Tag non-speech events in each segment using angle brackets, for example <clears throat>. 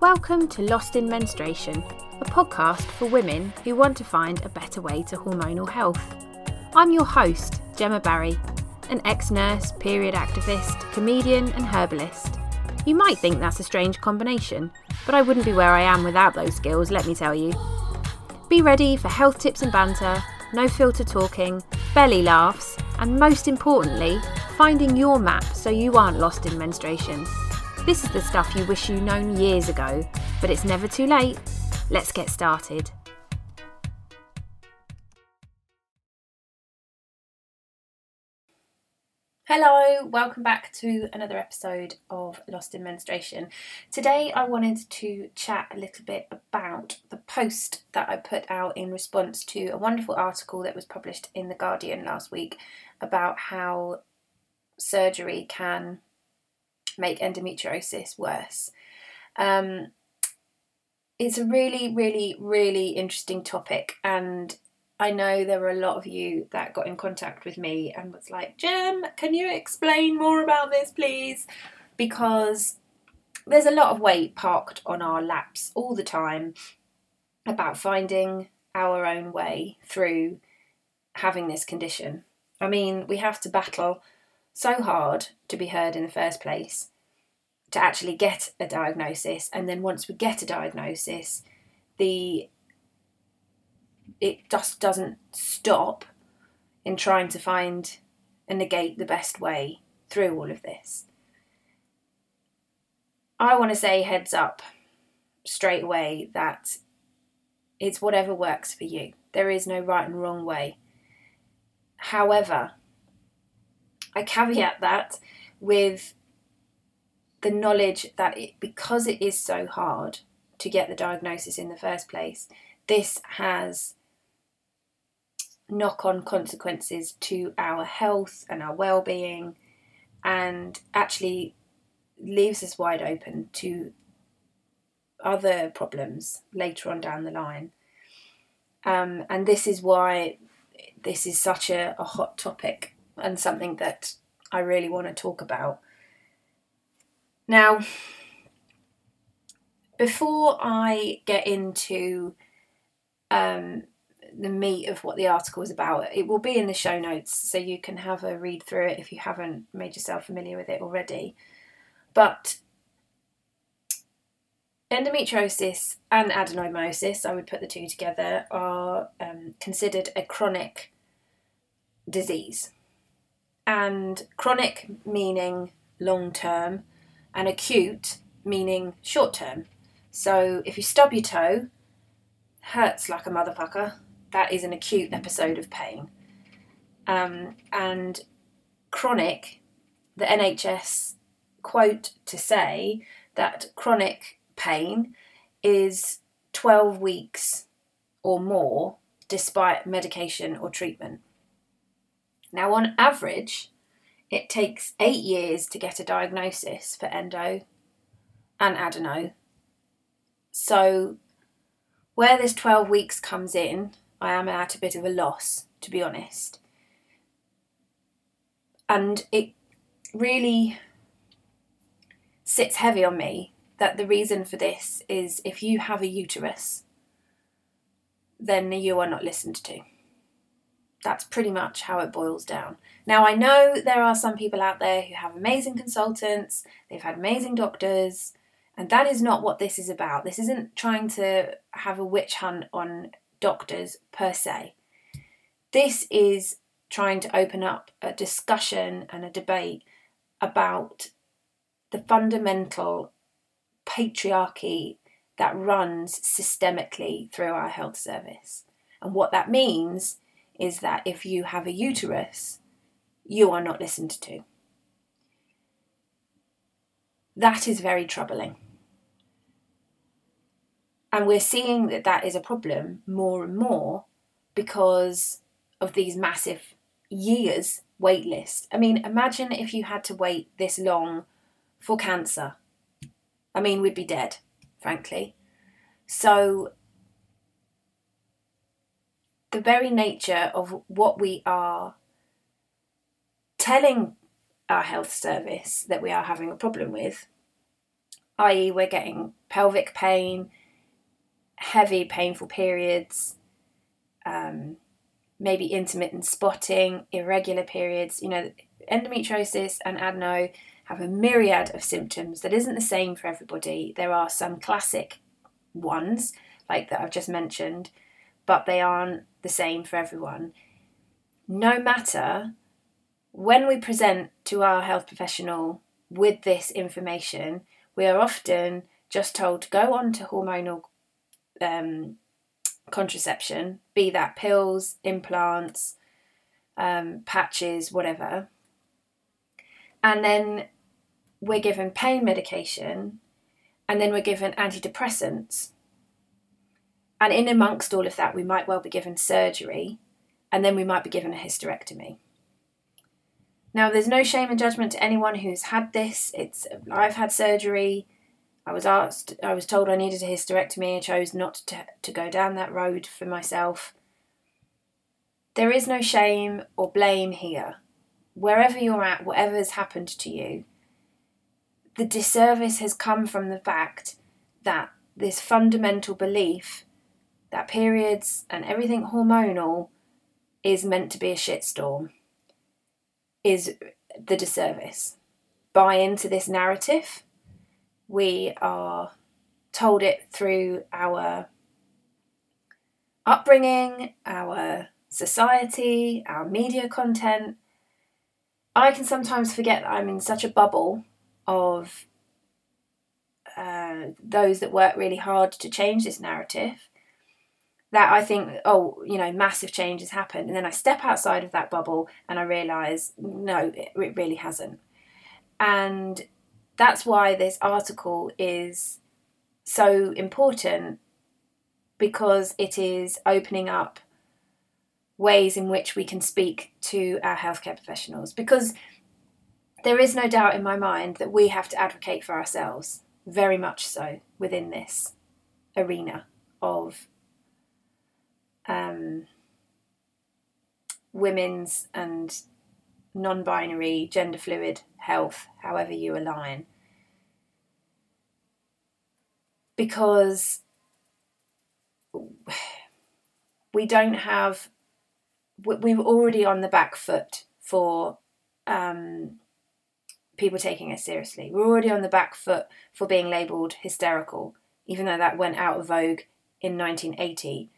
Welcome to Lost in Menstruation, a podcast for women who want to find a better way to hormonal health. I'm your host, Gemma Barry, an ex nurse, period activist, comedian, and herbalist. You might think that's a strange combination, but I wouldn't be where I am without those skills, let me tell you. Be ready for health tips and banter, no filter talking, belly laughs, and most importantly, finding your map so you aren't lost in menstruation. This is the stuff you wish you'd known years ago, but it's never too late. Let's get started. Hello, welcome back to another episode of Lost in Menstruation. Today I wanted to chat a little bit about the post that I put out in response to a wonderful article that was published in The Guardian last week about how surgery can make endometriosis worse. Um, it's a really, really, really interesting topic, and I know there were a lot of you that got in contact with me and was like, Gem, can you explain more about this, please? Because there's a lot of weight parked on our laps all the time about finding our own way through having this condition. I mean, we have to battle so hard to be heard in the first place, to actually get a diagnosis, and then once we get a diagnosis, the it just doesn't stop in trying to find and negate the best way through all of this. I want to say heads up straight away that it's whatever works for you. There is no right and wrong way. However, I caveat that with the knowledge that it, because it is so hard to get the diagnosis in the first place, this has knock on consequences to our health and our well being, and actually leaves us wide open to other problems later on down the line. Um, and this is why this is such a, a hot topic and something that I really want to talk about. Now, before I get into um, the meat of what the article is about. It will be in the show notes, so you can have a read through it if you haven't made yourself familiar with it already. But endometriosis and adenomyosis, I would put the two together, are um, considered a chronic disease. And chronic meaning long term, and acute meaning short term. So if you stub your toe, hurts like a motherfucker, that is an acute episode of pain. Um, and chronic, the NHS quote to say that chronic pain is 12 weeks or more despite medication or treatment. Now, on average, it takes eight years to get a diagnosis for endo and adeno. So, where this 12 weeks comes in I am at a bit of a loss, to be honest. And it really sits heavy on me that the reason for this is if you have a uterus, then you are not listened to. That's pretty much how it boils down. Now, I know there are some people out there who have amazing consultants, they've had amazing doctors, and that is not what this is about. This isn't trying to have a witch hunt on doctors per se. This is trying to open up a discussion and a debate about the fundamental patriarchy that runs systemically through our health service. And what that means is that if you have a uterus, you are not listened to. That is very troubling. And we're seeing that that is a problem more and more because of these massive years wait list. I mean, imagine if you had to wait this long for cancer. I mean, we'd be dead, frankly. So, the very nature of what we are telling our health service that we are having a problem with, i.e., we're getting pelvic pain, heavy, painful periods, um, maybe intermittent spotting, irregular periods. You know, endometriosis and adeno have a myriad of symptoms that isn't the same for everybody. There are some classic ones, like that I've just mentioned, but they aren't the same for everyone. No matter when we present to our health professional with this information, we are often just told to go on to hormonal um, contraception, be that pills, implants, um, patches, whatever. And then we're given pain medication, and then we're given antidepressants. And in amongst all of that, we might well be given surgery, and then we might be given a hysterectomy. Now, there's no shame and judgment to anyone who's had this. It's I've had surgery. I was asked, I was told I needed a hysterectomy. I chose not to, to go down that road for myself. There is no shame or blame here. Wherever you're at, whatever has happened to you, the disservice has come from the fact that this fundamental belief that periods and everything hormonal is meant to be a shitstorm is the disservice. Buy into this narrative. We are told it through our upbringing, our society, our media content. I can sometimes forget that I'm in such a bubble of uh, those that work really hard to change this narrative that I think, oh, you know, massive change has happened. And then I step outside of that bubble and I realise, no, it, it really hasn't. And that's why this article is so important because it is opening up ways in which we can speak to our healthcare professionals. Because there is no doubt in my mind that we have to advocate for ourselves, very much so, within this arena of um, women's and non binary, gender fluid health, however you align. Because we don't have, we're already on the back foot for um, people taking us seriously. We're already on the back foot for being labelled hysterical, even though that went out of vogue in 1980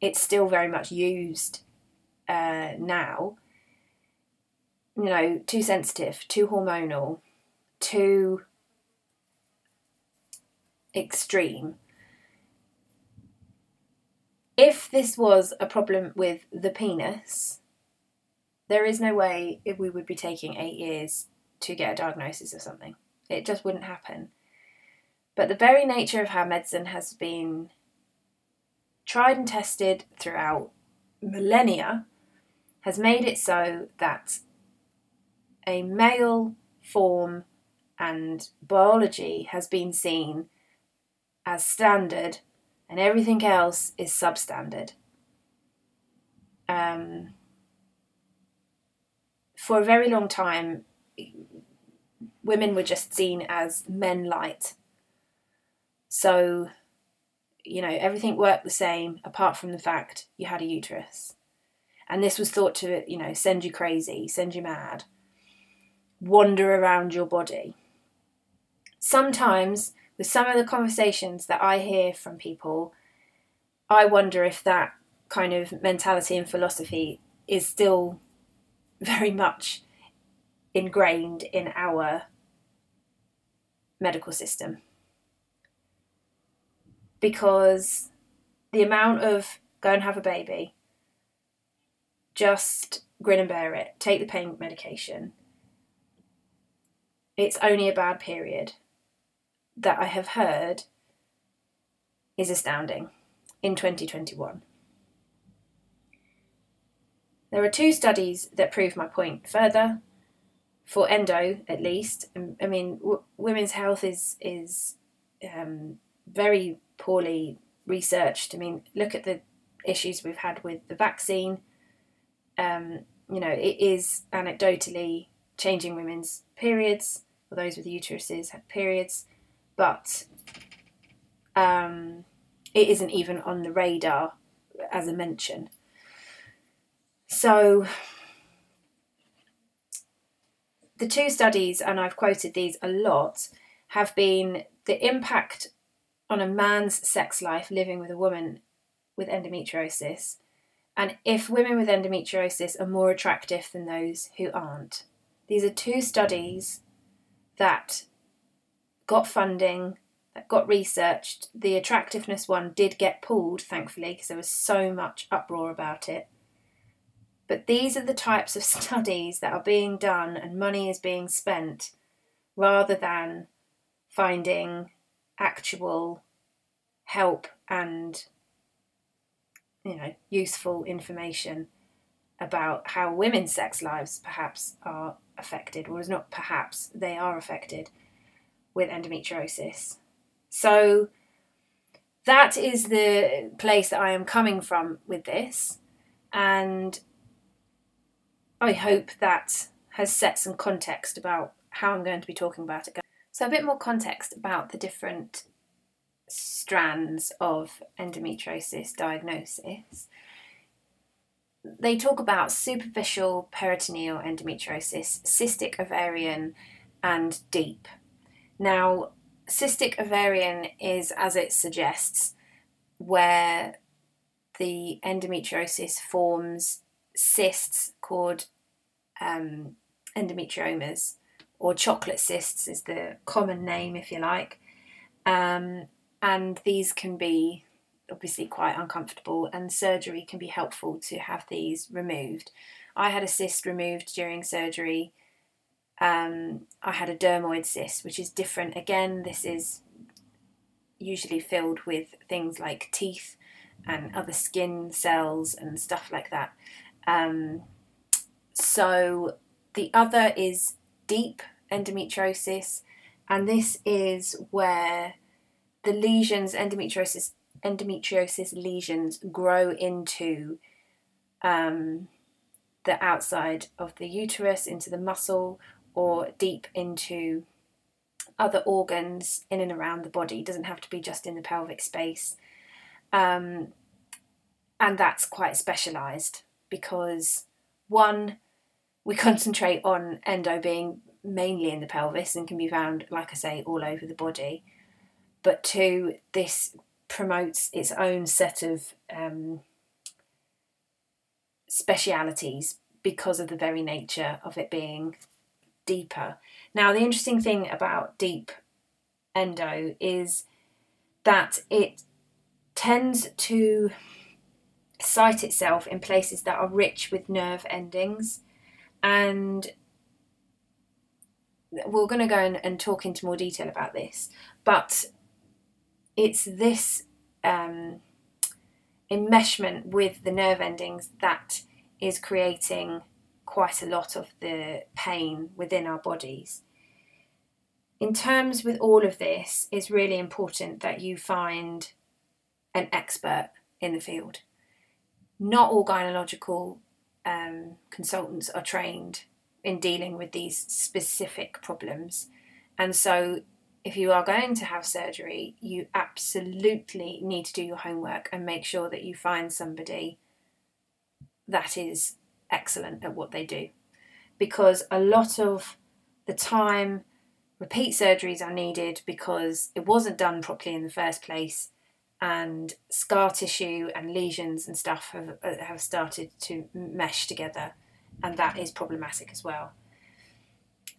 it's still very much used uh, now. You know, too sensitive, too hormonal, too extreme. If this was a problem with the penis, there is no way if we would be taking eight years to get a diagnosis of something. It just wouldn't happen. But the very nature of how medicine has been tried and tested throughout millennia, has made it so that a male form and biology has been seen as standard and everything else is substandard. Um, for a very long time, women were just seen as men light. So you know, everything worked the same apart from the fact you had a uterus. And this was thought to, you know, send you crazy, send you mad, wander around your body. Sometimes, with some of the conversations that I hear from people, I wonder if that kind of mentality and philosophy is still very much ingrained in our medical system because the amount of go and have a baby, just grin and bear it, take the pain medication. It's only a bad period that I have heard is astounding in 2021. There are two studies that prove my point further. For endo, at least, I mean, w- women's health is is um, very poorly researched. I mean, look at the issues we've had with the vaccine. Um, you know, it is anecdotally changing women's periods, or those with uteruses have periods, but um, it isn't even on the radar as a mention. So, the two studies, and I've quoted these a lot, have been the impact on a man's sex life living with a woman with endometriosis, and if women with endometriosis are more attractive than those who aren't. These are two studies that got funding, that got researched. The attractiveness one did get pulled, thankfully, because there was so much uproar about it. But these are the types of <laughs> studies that are being done and money is being spent rather than finding actual help and you know useful information about how women's sex lives perhaps are affected, or is not perhaps, they are affected with endometriosis. So that is the place that I am coming from with this, and I hope that has set some context about how I'm going to be talking about it. So, a bit more context about the different strands of endometriosis diagnosis they talk about superficial peritoneal endometriosis, cystic ovarian, and deep. Now, cystic ovarian is, as it suggests, where the endometriosis forms cysts called um, endometriomas, or chocolate cysts is the common name, if you like. Um, and these can be obviously quite uncomfortable, and surgery can be helpful to have these removed. I had a cyst removed during surgery. Um, I had a dermoid cyst, which is different. Again, this is usually filled with things like teeth and other skin cells and stuff like that. Um, so the other is deep endometriosis, and this is where the lesions, endometriosis endometriosis lesions grow into um, the outside of the uterus, into the muscle, or deep into other organs in and around the body. It doesn't have to be just in the pelvic space. Um, and that's quite specialised because one, we concentrate on endo being mainly in the pelvis and can be found, like I say, all over the body. But two, this promotes its own set of um, specialities because of the very nature of it being deeper. Now, the interesting thing about deep endo is that it tends to site itself in places that are rich with nerve endings and we're going to go and, and talk into more detail about this but it's this um, enmeshment with the nerve endings that is creating quite a lot of the pain within our bodies. In terms with all of this, it's really important that you find an expert in the field. Not all gynecological um, consultants are trained in dealing with these specific problems, and so if you are going to have surgery, you absolutely need to do your homework and make sure that you find somebody that is excellent at what they do. Because a lot of the time, repeat surgeries are needed because it wasn't done properly in the first place, and scar tissue and lesions and stuff have, uh, have started to mesh together, and that is problematic as well.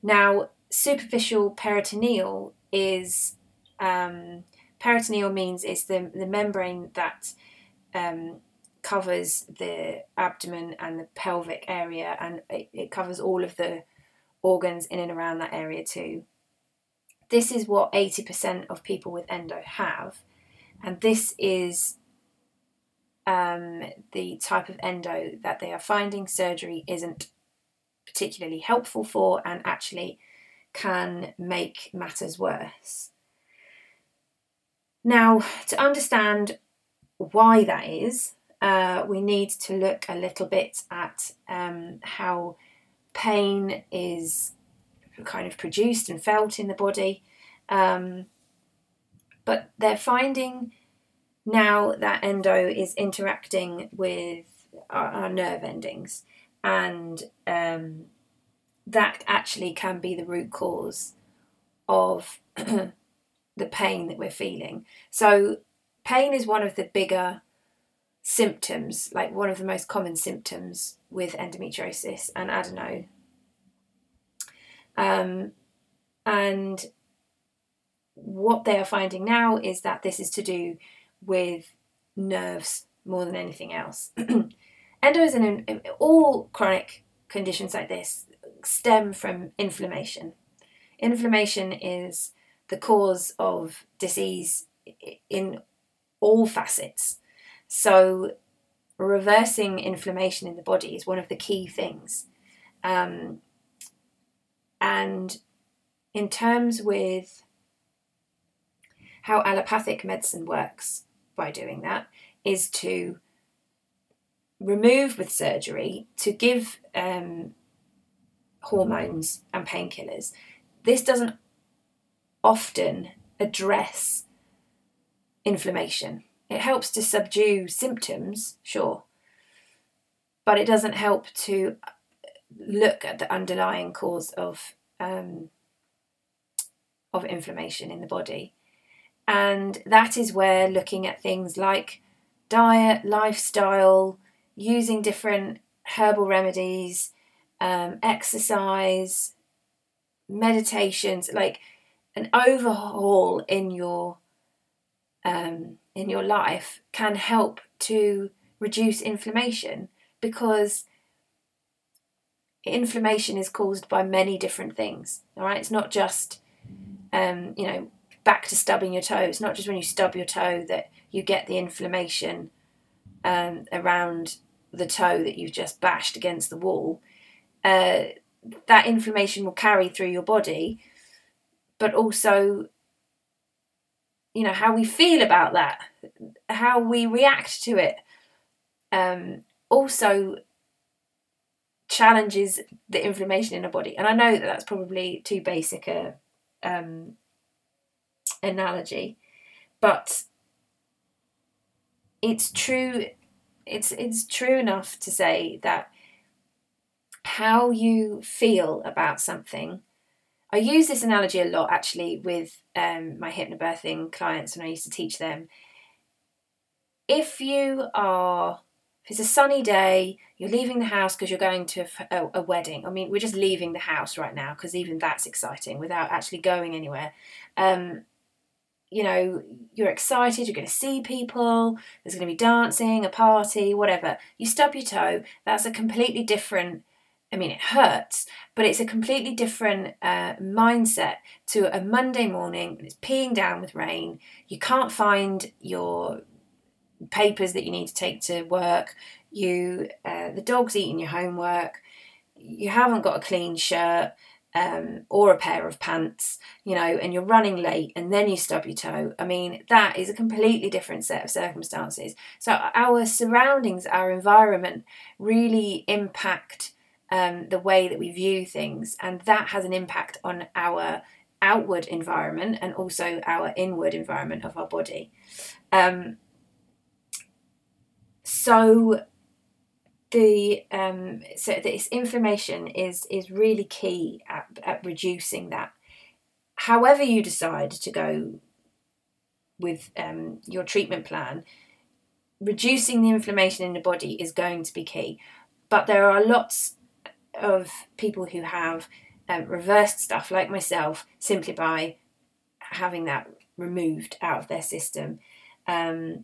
Now, superficial peritoneal is um, peritoneal means it's the, the membrane that um, covers the abdomen and the pelvic area, and it, it covers all of the organs in and around that area too. This is what 80% of people with endo have, and this is um, the type of endo that they are finding surgery isn't particularly helpful for, and actually can make matters worse. Now, to understand why that is, uh, we need to look a little bit at um, how pain is kind of produced and felt in the body. Um, but they're finding now that endo is interacting with our, our nerve endings, and um, that actually can be the root cause of <clears throat> the pain that we're feeling. So, pain is one of the bigger symptoms, like one of the most common symptoms with endometriosis and adeno. Um, and what they are finding now is that this is to do with nerves more than anything else. Endo is an all chronic conditions like this stem from inflammation. Inflammation is the cause of disease in all facets. So, reversing inflammation in the body is one of the key things. Um, and in terms with how allopathic medicine works by doing that, is to remove with surgery to give um, hormones and painkillers. This doesn't often address inflammation. It helps to subdue symptoms, sure, but it doesn't help to look at the underlying cause of um, of inflammation in the body, and that is where looking at things like diet, lifestyle, using different herbal remedies, um, exercise, meditations, like an overhaul in your um, in your life can help to reduce inflammation because inflammation is caused by many different things. All right, it's not just um, you know back to stubbing your toe. It's not just when you stub your toe that you get the inflammation um, around the toe that you've just bashed against the wall. Uh, that inflammation will carry through your body, but also you know how we feel about that how we react to it um, also challenges the inflammation in our body and i know that that's probably too basic a um, analogy but it's true it's it's true enough to say that how you feel about something I use this analogy a lot actually with um, my hypnobirthing clients when I used to teach them. If you are, if it's a sunny day, you're leaving the house because you're going to a, a, wedding. I mean, we're just leaving the house right now because even that's exciting without actually going anywhere. Um, you know, you're excited, you're going to see people, there's going to be dancing, a party, whatever. You stub your toe, that's a completely different I mean, it hurts, but it's a completely different uh, mindset to a Monday morning it's peeing down with rain. You can't find your papers that you need to take to work. You, uh, the dog's eating your homework. You haven't got a clean shirt um, or a pair of pants, you know, and you're running late, and then you stub your toe. I mean, that is a completely different set of circumstances. So our surroundings, our environment, really impact um, the way that we view things, and that has an impact on our outward environment and also our inward environment of our body. Um, so the um, so this inflammation is is really key at, at reducing that. However, you decide to go with um, your treatment plan, reducing the inflammation in the body is going to be key. But there are lots of people who have um, reversed stuff, like myself, simply by having that removed out of their system. Um,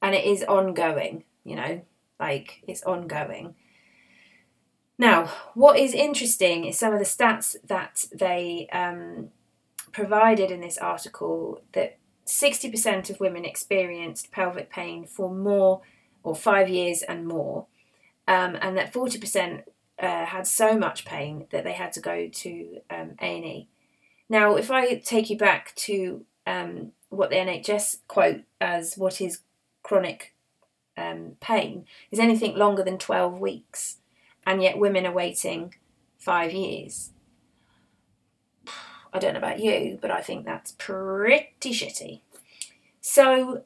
and it is ongoing, you know, like it's ongoing. Now, what is interesting is some of the stats that they um, provided in this article that 60% of women experienced pelvic pain for more or five years and more, um, and that 40% uh, had so much pain that they had to go to um, A&E. Now, if I take you back to um, what the NHS quote as what is chronic um, pain is anything longer than 12 weeks, and yet women are waiting five years. I don't know about you, but I think that's pretty shitty. So,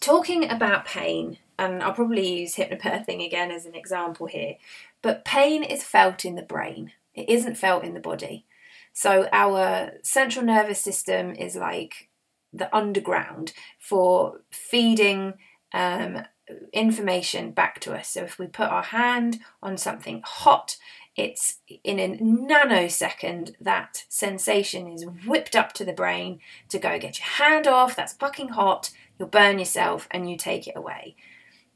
talking about pain, and I'll probably use hypnobirthing again as an example here, but pain is felt in the brain, it isn't felt in the body. So, our central nervous system is like the underground for feeding um, information back to us. So, if we put our hand on something hot, it's in a nanosecond that sensation is whipped up to the brain to go get your hand off, that's fucking hot, you'll burn yourself, and you take it away.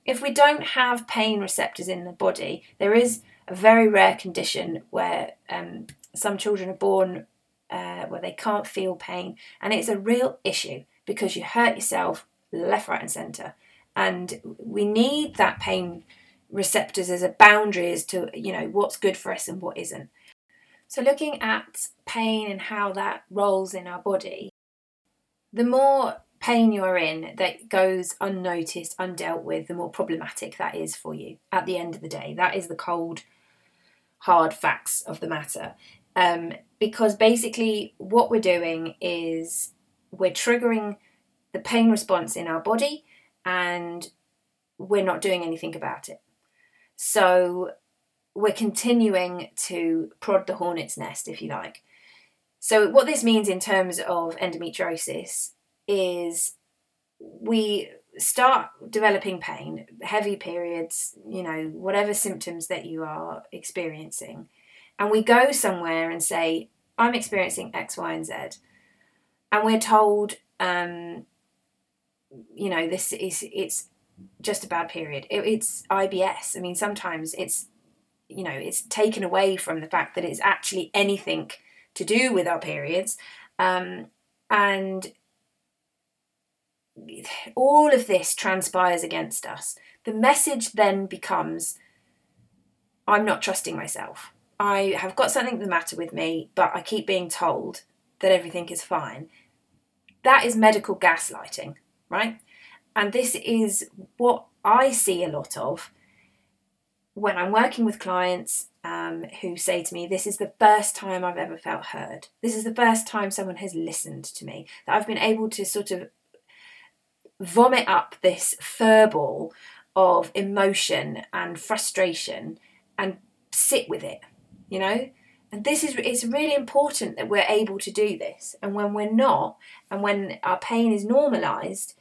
If we don't have pain receptors in the body, there is a very rare condition where um, some children are born uh, where they can't feel pain, and it's a real issue because you hurt yourself left, right, and centre. And we need that pain receptors as a boundary as to you know what's good for us and what isn't. So looking at pain and how that rolls in our body the more pain you're in that goes unnoticed undealt with the more problematic that is for you at the end of the day. That is the cold hard facts of the matter um, because basically what we're doing is we're triggering the pain response in our body and we're not doing anything about it so we're continuing to prod the hornet's nest, if you like. So, what this means in terms of endometriosis is we start developing pain, heavy periods, you know, whatever symptoms that you are experiencing, and we go somewhere and say, I'm experiencing X, Y, and Z. And we're told, um, you know, this is, it's just a bad period. It, it's IBS. I mean, sometimes it's, you know, it's taken away from the fact that it's actually anything to do with our periods. Um, and all of this transpires against us. The message then becomes I'm not trusting myself. I have got something the matter with me, but I keep being told that everything is fine. That is medical gaslighting, right? And this is what I see a lot of when I'm working with clients um, who say to me, This is the first time I've ever felt heard. This is the first time someone has listened to me, that I've been able to sort of vomit up this furball of emotion and frustration and sit with it, you know? And this is it's really important that we're able to do this. And when we're not, and when our pain is normalized,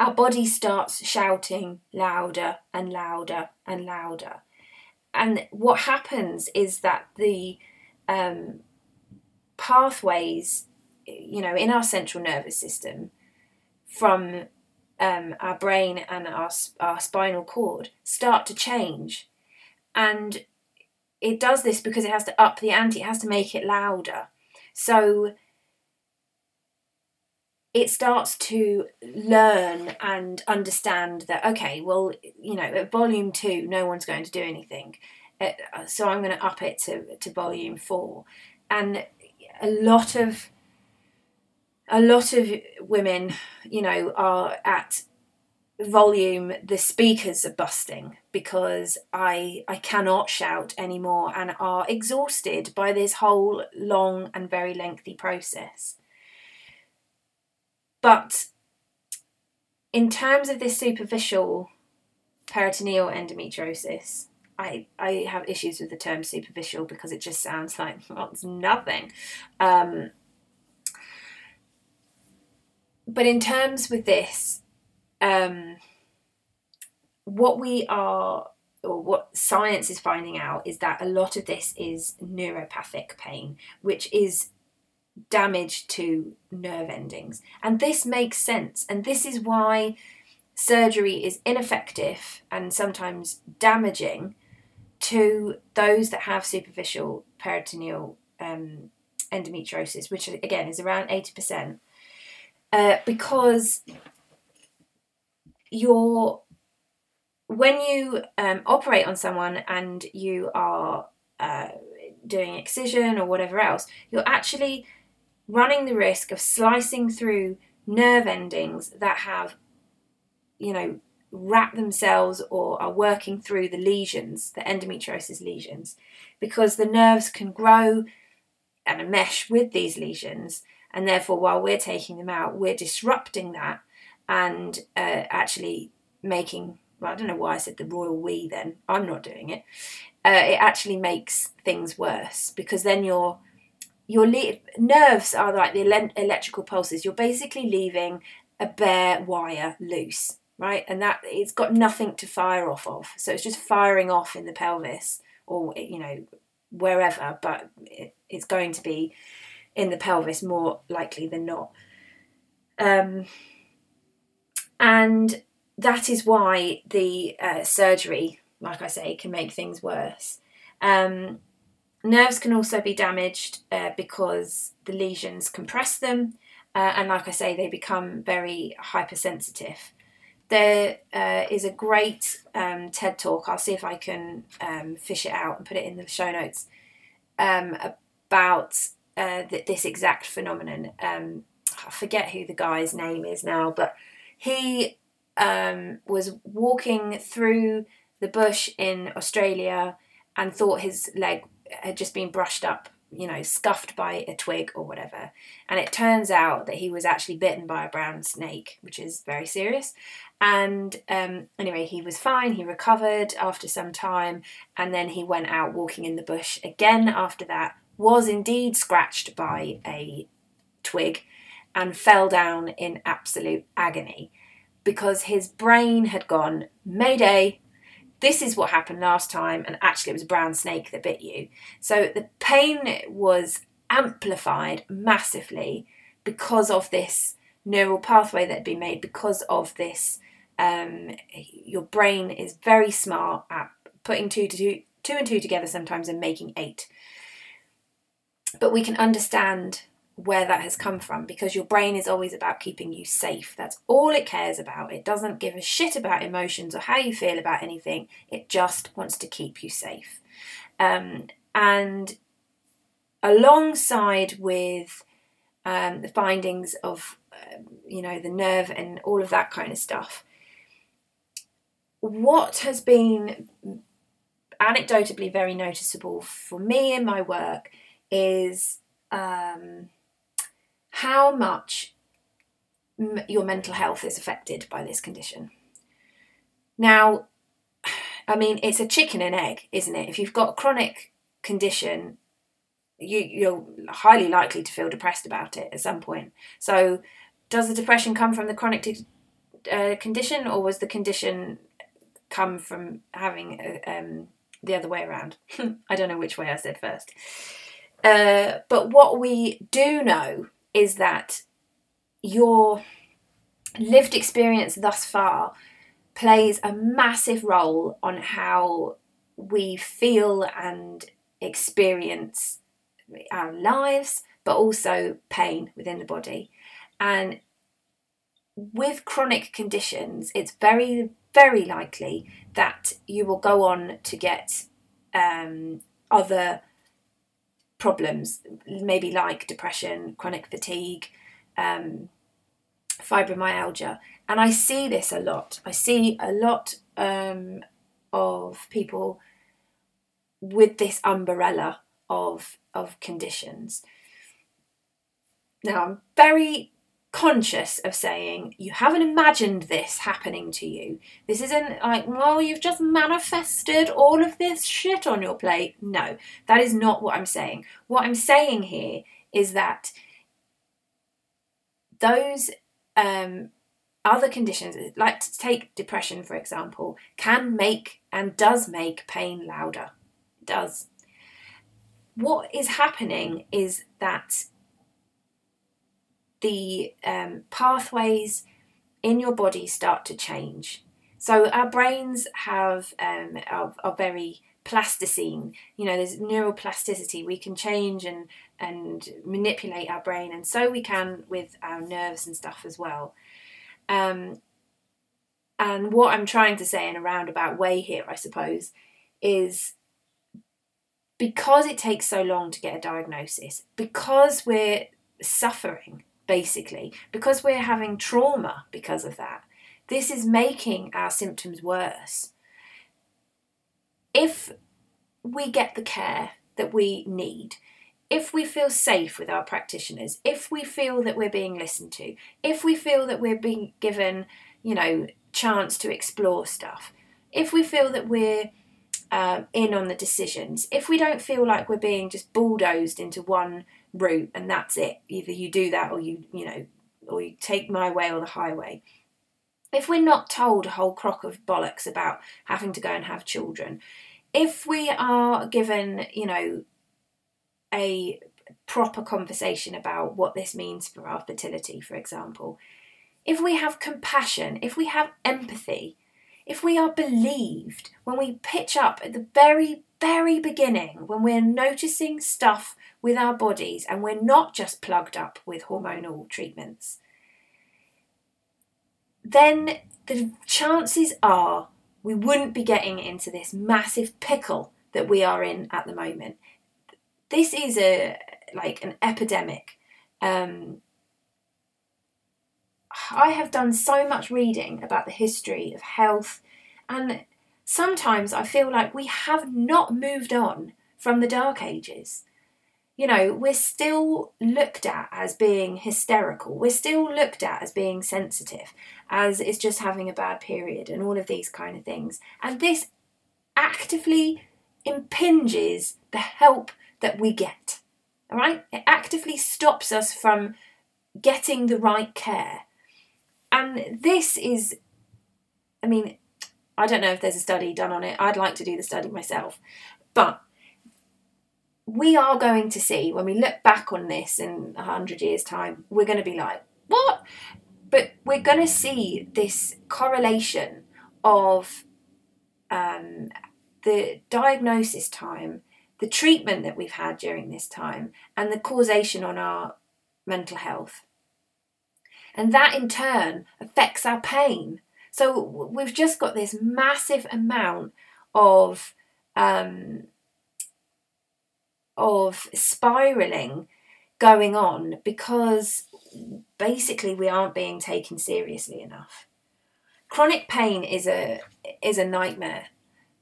our body starts shouting louder and louder and louder. And what happens is that the um, pathways, you know, in our central nervous system from um, our brain and our, our spinal cord start to change. And it does this because it has to up the ante, it has to make it louder. So it starts to learn and understand that okay well you know at volume two no one's going to do anything uh, so i'm going to up it to, to volume four and a lot of a lot of women you know are at volume the speakers are busting because i i cannot shout anymore and are exhausted by this whole long and very lengthy process but in terms of this superficial peritoneal endometriosis, I, I have issues with the term superficial because it just sounds <laughs> like well, it's nothing. Um, but in terms with this, um, what we are or what science is finding out is that a lot of this is neuropathic pain, which is damage to nerve endings. And this makes sense. And this is why surgery is ineffective and sometimes damaging to those that have superficial peritoneal um, endometriosis, which again is around 80%, uh, because you're when you um, operate on someone and you are uh, doing excision or whatever else, you're actually running the risk of slicing through nerve endings that have, you know, wrapped themselves or are working through the lesions, the endometriosis lesions, because the nerves can grow and mesh with these lesions and therefore, while we're taking them out, we're disrupting that and uh, actually making. Well, I don't know why I said the royal we. Then I'm not doing it. Uh, it actually makes things worse because then your your le- nerves are like the ele- electrical pulses. You're basically leaving a bare wire loose, right? And that it's got nothing to fire off of. So it's just firing off in the pelvis or you know wherever, but it, it's going to be in the pelvis more likely than not. Um, and that is why the uh, surgery, like I say, can make things worse. Um, nerves can also be damaged uh, because the lesions compress them, uh, and like I say, they become very hypersensitive. There uh, is a great um, TED talk. I'll see if I can um, fish it out and put it in the show notes um, about uh, th- this exact phenomenon. Um, I forget who the guy's name is now, but he um, was walking through the bush in Australia and thought his leg had just been brushed up, you know, scuffed by a twig or whatever. And it turns out that he was actually bitten by a brown snake, which is very serious. And um, anyway, he was fine. He recovered after some time, and then he went out walking in the bush again after that. Was indeed scratched by a twig and fell down in absolute agony because his brain had gone, Mayday, this is what happened last time, and actually it was a brown snake that bit you. So the pain was amplified massively because of this neural pathway that had been made, because of this. Um, your brain is very smart at putting two to two, two and two together sometimes and making eight. But we can understand where that has come from because your brain is always about keeping you safe. That's all it cares about. It doesn't give a shit about emotions or how you feel about anything, it just wants to keep you safe. Um, and alongside with um, the findings of, uh, you know, the nerve and all of that kind of stuff, what has been anecdotally very noticeable for me in my work is um, how much m- your mental health is affected by this condition. Now, <sighs> I mean, it's a chicken and egg, isn't it? If you've got a chronic condition, you, you're highly likely to feel depressed about it at some point. So, does the depression come from the chronic uh, condition, or was the condition come from having a, um, the other way around? <laughs> I don't know which way I said first. Uh, but what we do know is that your lived experience thus far plays a massive role on how we feel and experience our lives, but also pain within the body. And with chronic conditions, it's very, very likely that you will go on to get um, other problems, maybe like depression, chronic fatigue, um, fibromyalgia. And I see this a lot. I see a lot um, of people with this umbrella of of conditions. Now I'm very conscious of saying you haven't imagined this happening to you. This isn't like, well, you've just manifested all of this shit on your plate. No, that is not what I'm saying. What I'm saying here is that those um, other conditions, like to take depression for example, can make and does make pain louder. It does. What is happening is that the um, pathways in your body start to change. So our brains have um, are, are very plasticine. You know, there's neuroplasticity. We can change and and manipulate our brain, and so we can with our nerves and stuff as well. Um, and what I'm trying to say in a roundabout way here, I suppose, is because it takes so long to get a diagnosis, because we're suffering basically, because we're having trauma because of that. This is making our symptoms worse. If we get the care that we need, if we feel safe with our practitioners, if we feel that we're being listened to, if we feel that we're being given, you know, chance to explore stuff, if we feel that we're um, in on the decisions, if we don't feel like we're being just bulldozed into one route and that's it, either you do that or you, you know, or you take my way or the highway. If we're not told a whole crock of bollocks about having to go and have children, if we are given, you know, a proper conversation about what this means for our fertility, for example, if we have compassion, if we have empathy, if we are believed when we pitch up at the very, very beginning, when we're noticing stuff with our bodies and we're not just plugged up with hormonal treatments, then the chances are we wouldn't be getting into this massive pickle that we are in at the moment. This is a like an epidemic. Um, I have done so much reading about the history of health, and sometimes I feel like we have not moved on from the Dark Ages. You know, we're still looked at as being hysterical, we're still looked at as being sensitive, as it's just having a bad period, and all of these kind of things. And this actively impinges the help that we get. All right? It actively stops us from getting the right care. And this is, I mean, I don't know if there's a study done on it. I'd like to do the study myself. But we are going to see when we look back on this in 100 years' time, we're going to be like, what? But we're going to see this correlation of um, the diagnosis time, the treatment that we've had during this time, and the causation on our mental health. And that in turn affects our pain. So we've just got this massive amount of um, of spiraling going on because basically we aren't being taken seriously enough. Chronic pain is a is a nightmare.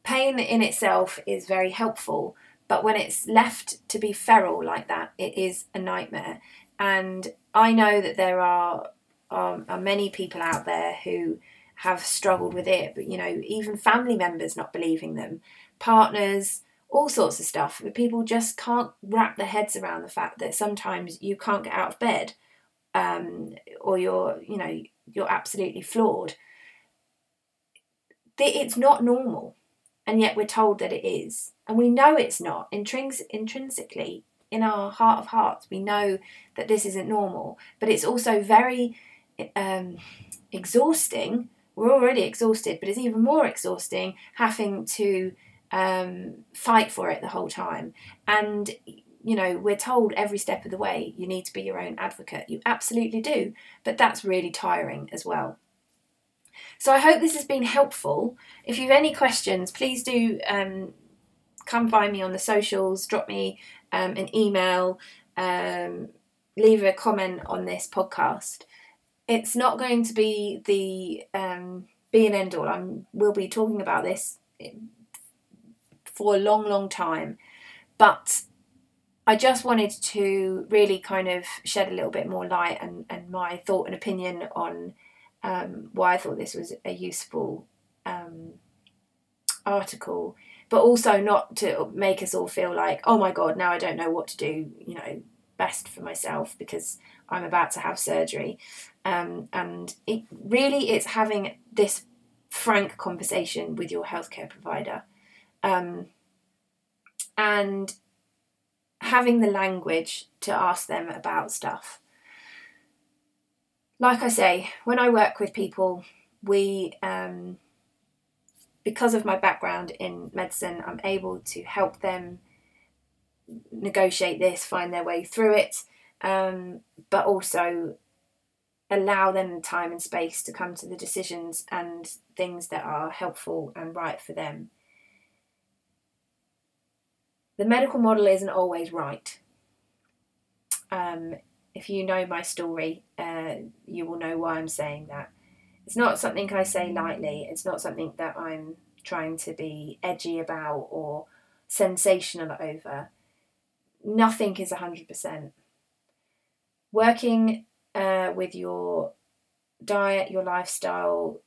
Pain in itself is very helpful, but when it's left to be feral like that, it is a nightmare. And I know that there are um, are many people out there who have struggled with it, but you know, even family members not believing them, partners, all sorts of stuff. But people just can't wrap their heads around the fact that sometimes you can't get out of bed, um, or you're, you know, you're absolutely floored. It's not normal, and yet we're told that it is, and we know it's not. Intrins- intrinsically, in our heart of hearts, we know that this isn't normal. But it's also very um, exhausting. We're already exhausted, but it's even more exhausting having to um, fight for it the whole time. And you know, we're told every step of the way you need to be your own advocate. You absolutely do, but that's really tiring as well. So I hope this has been helpful. If you have any questions, please do um, come find me on the socials, drop me um, an email, um, leave a comment on this podcast it's not going to be the um, be an end all. I'm we'll be talking about this for a long, long time, but I just wanted to really kind of shed a little bit more light and, and my thought and opinion on um, why I thought this was a useful um, article, but also not to make us all feel like, oh my god, now I don't know what to do, you know, best for myself because I'm about to have surgery. Um, and it really it's having this frank conversation with your healthcare provider um, and having the language to ask them about stuff. Like I say, when I work with people, we, um, because of my background in medicine, I'm able to help them negotiate this, find their way through it, um, but also allow them time and space to come to the decisions and things that are helpful and right for them. The medical model isn't always right. Um, if you know my story, uh, you will know why I'm saying that. It's not something I say lightly, it's not something that I'm trying to be edgy about or sensational over. Nothing is 100%. Working uh, with your diet, your lifestyle,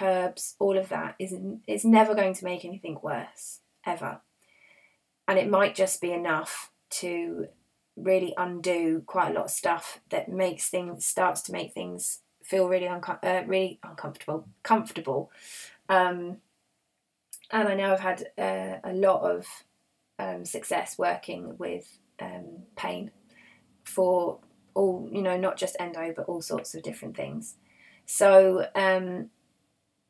herbs, all of that is is never going to make anything worse ever. And it might just be enough to really undo quite a lot of stuff that makes things starts to make things feel really unco- uh, really uncomfortable, comfortable. Um, and I know I've had uh, a lot of um, success working with um, pain for all you know, not just endo, but all sorts of different things. So um,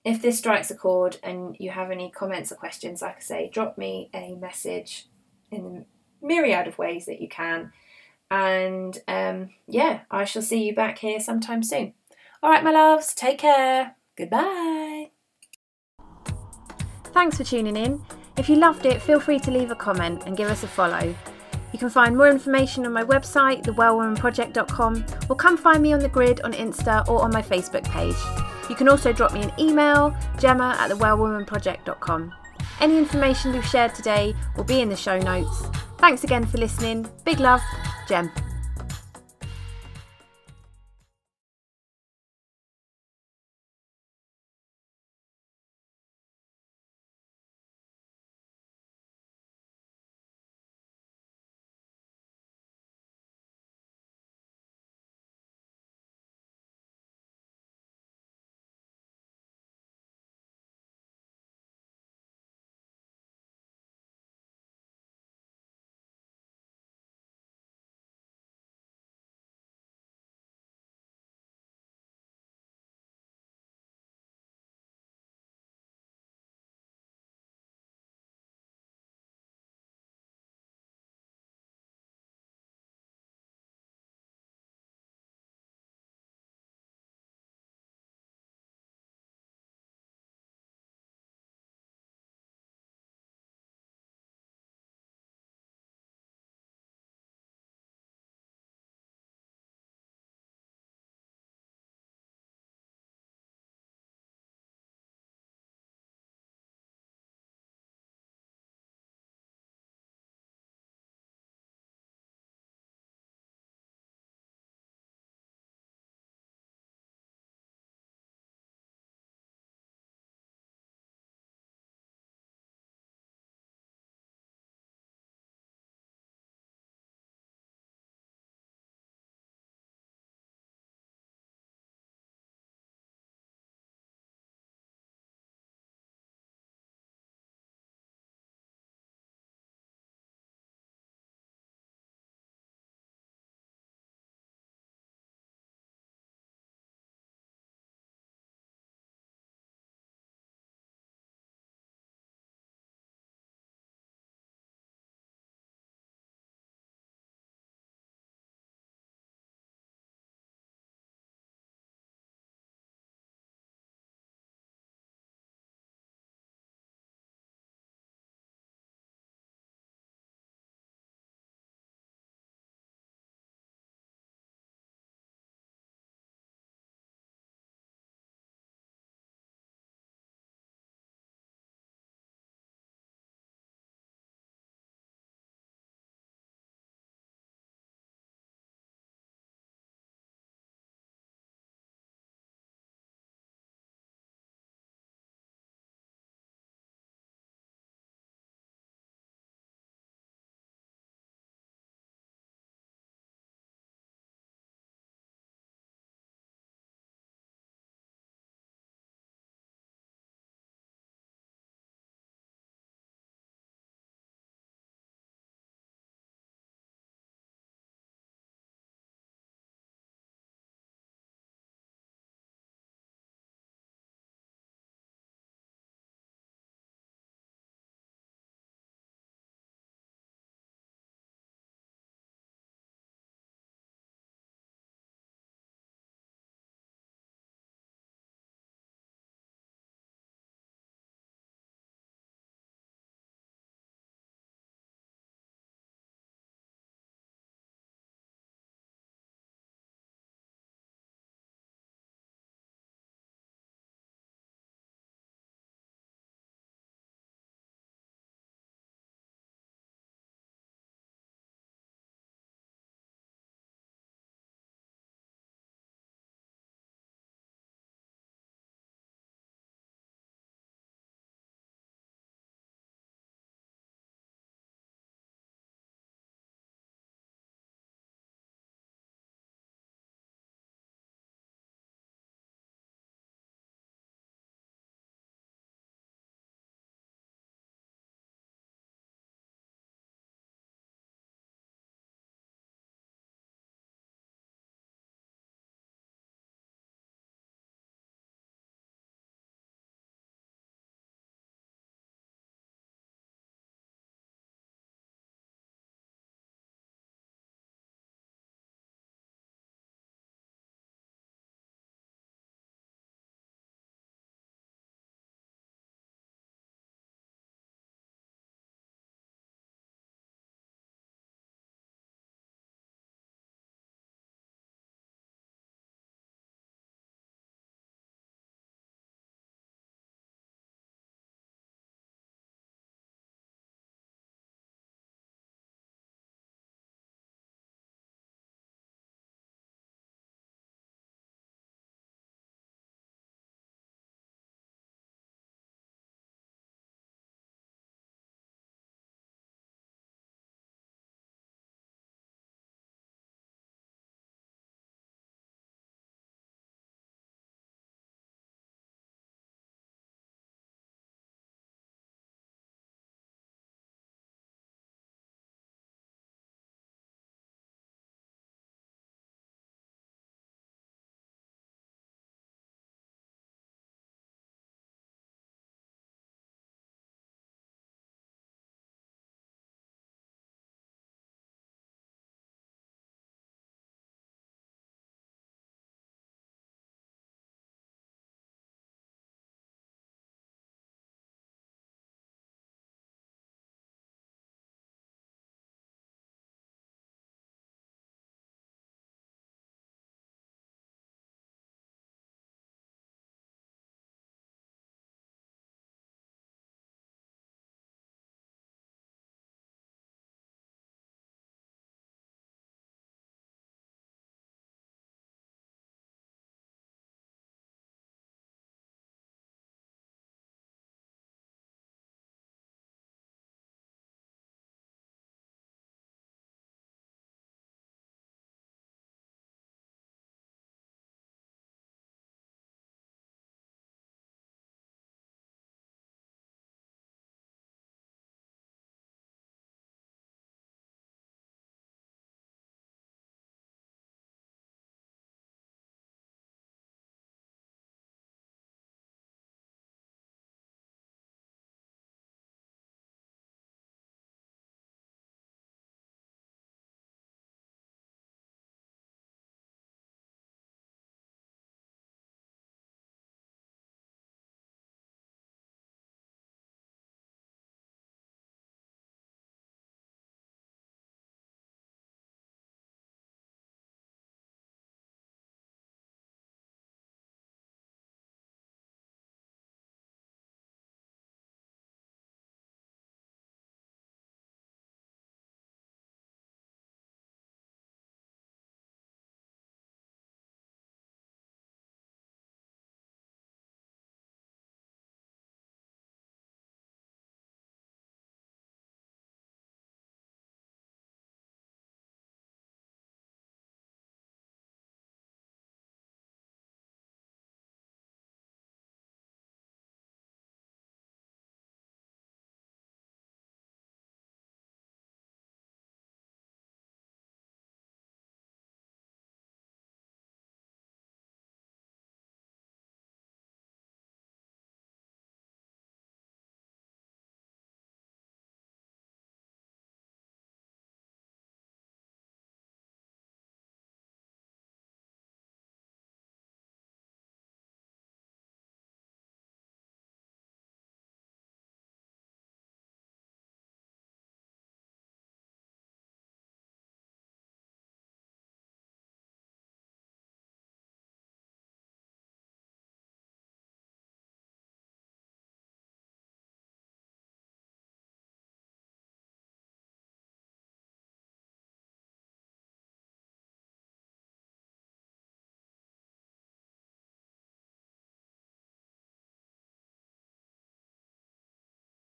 if this strikes a chord and you have any comments or questions, like I say, drop me a message in the myriad of ways that you can. And um, yeah, I shall see you back here sometime soon. All right, my loves, take care. Goodbye. Thanks for tuning in. If you loved it, feel free to leave a comment and give us a follow. You can find more information on my website, thewellwomanproject.com, or come find me on the grid on Insta or on my Facebook page. You can also drop me an email, gemma at thewellwomanproject.com. Any information we've shared today will be in the show notes. Thanks again for listening. Big love, Gem.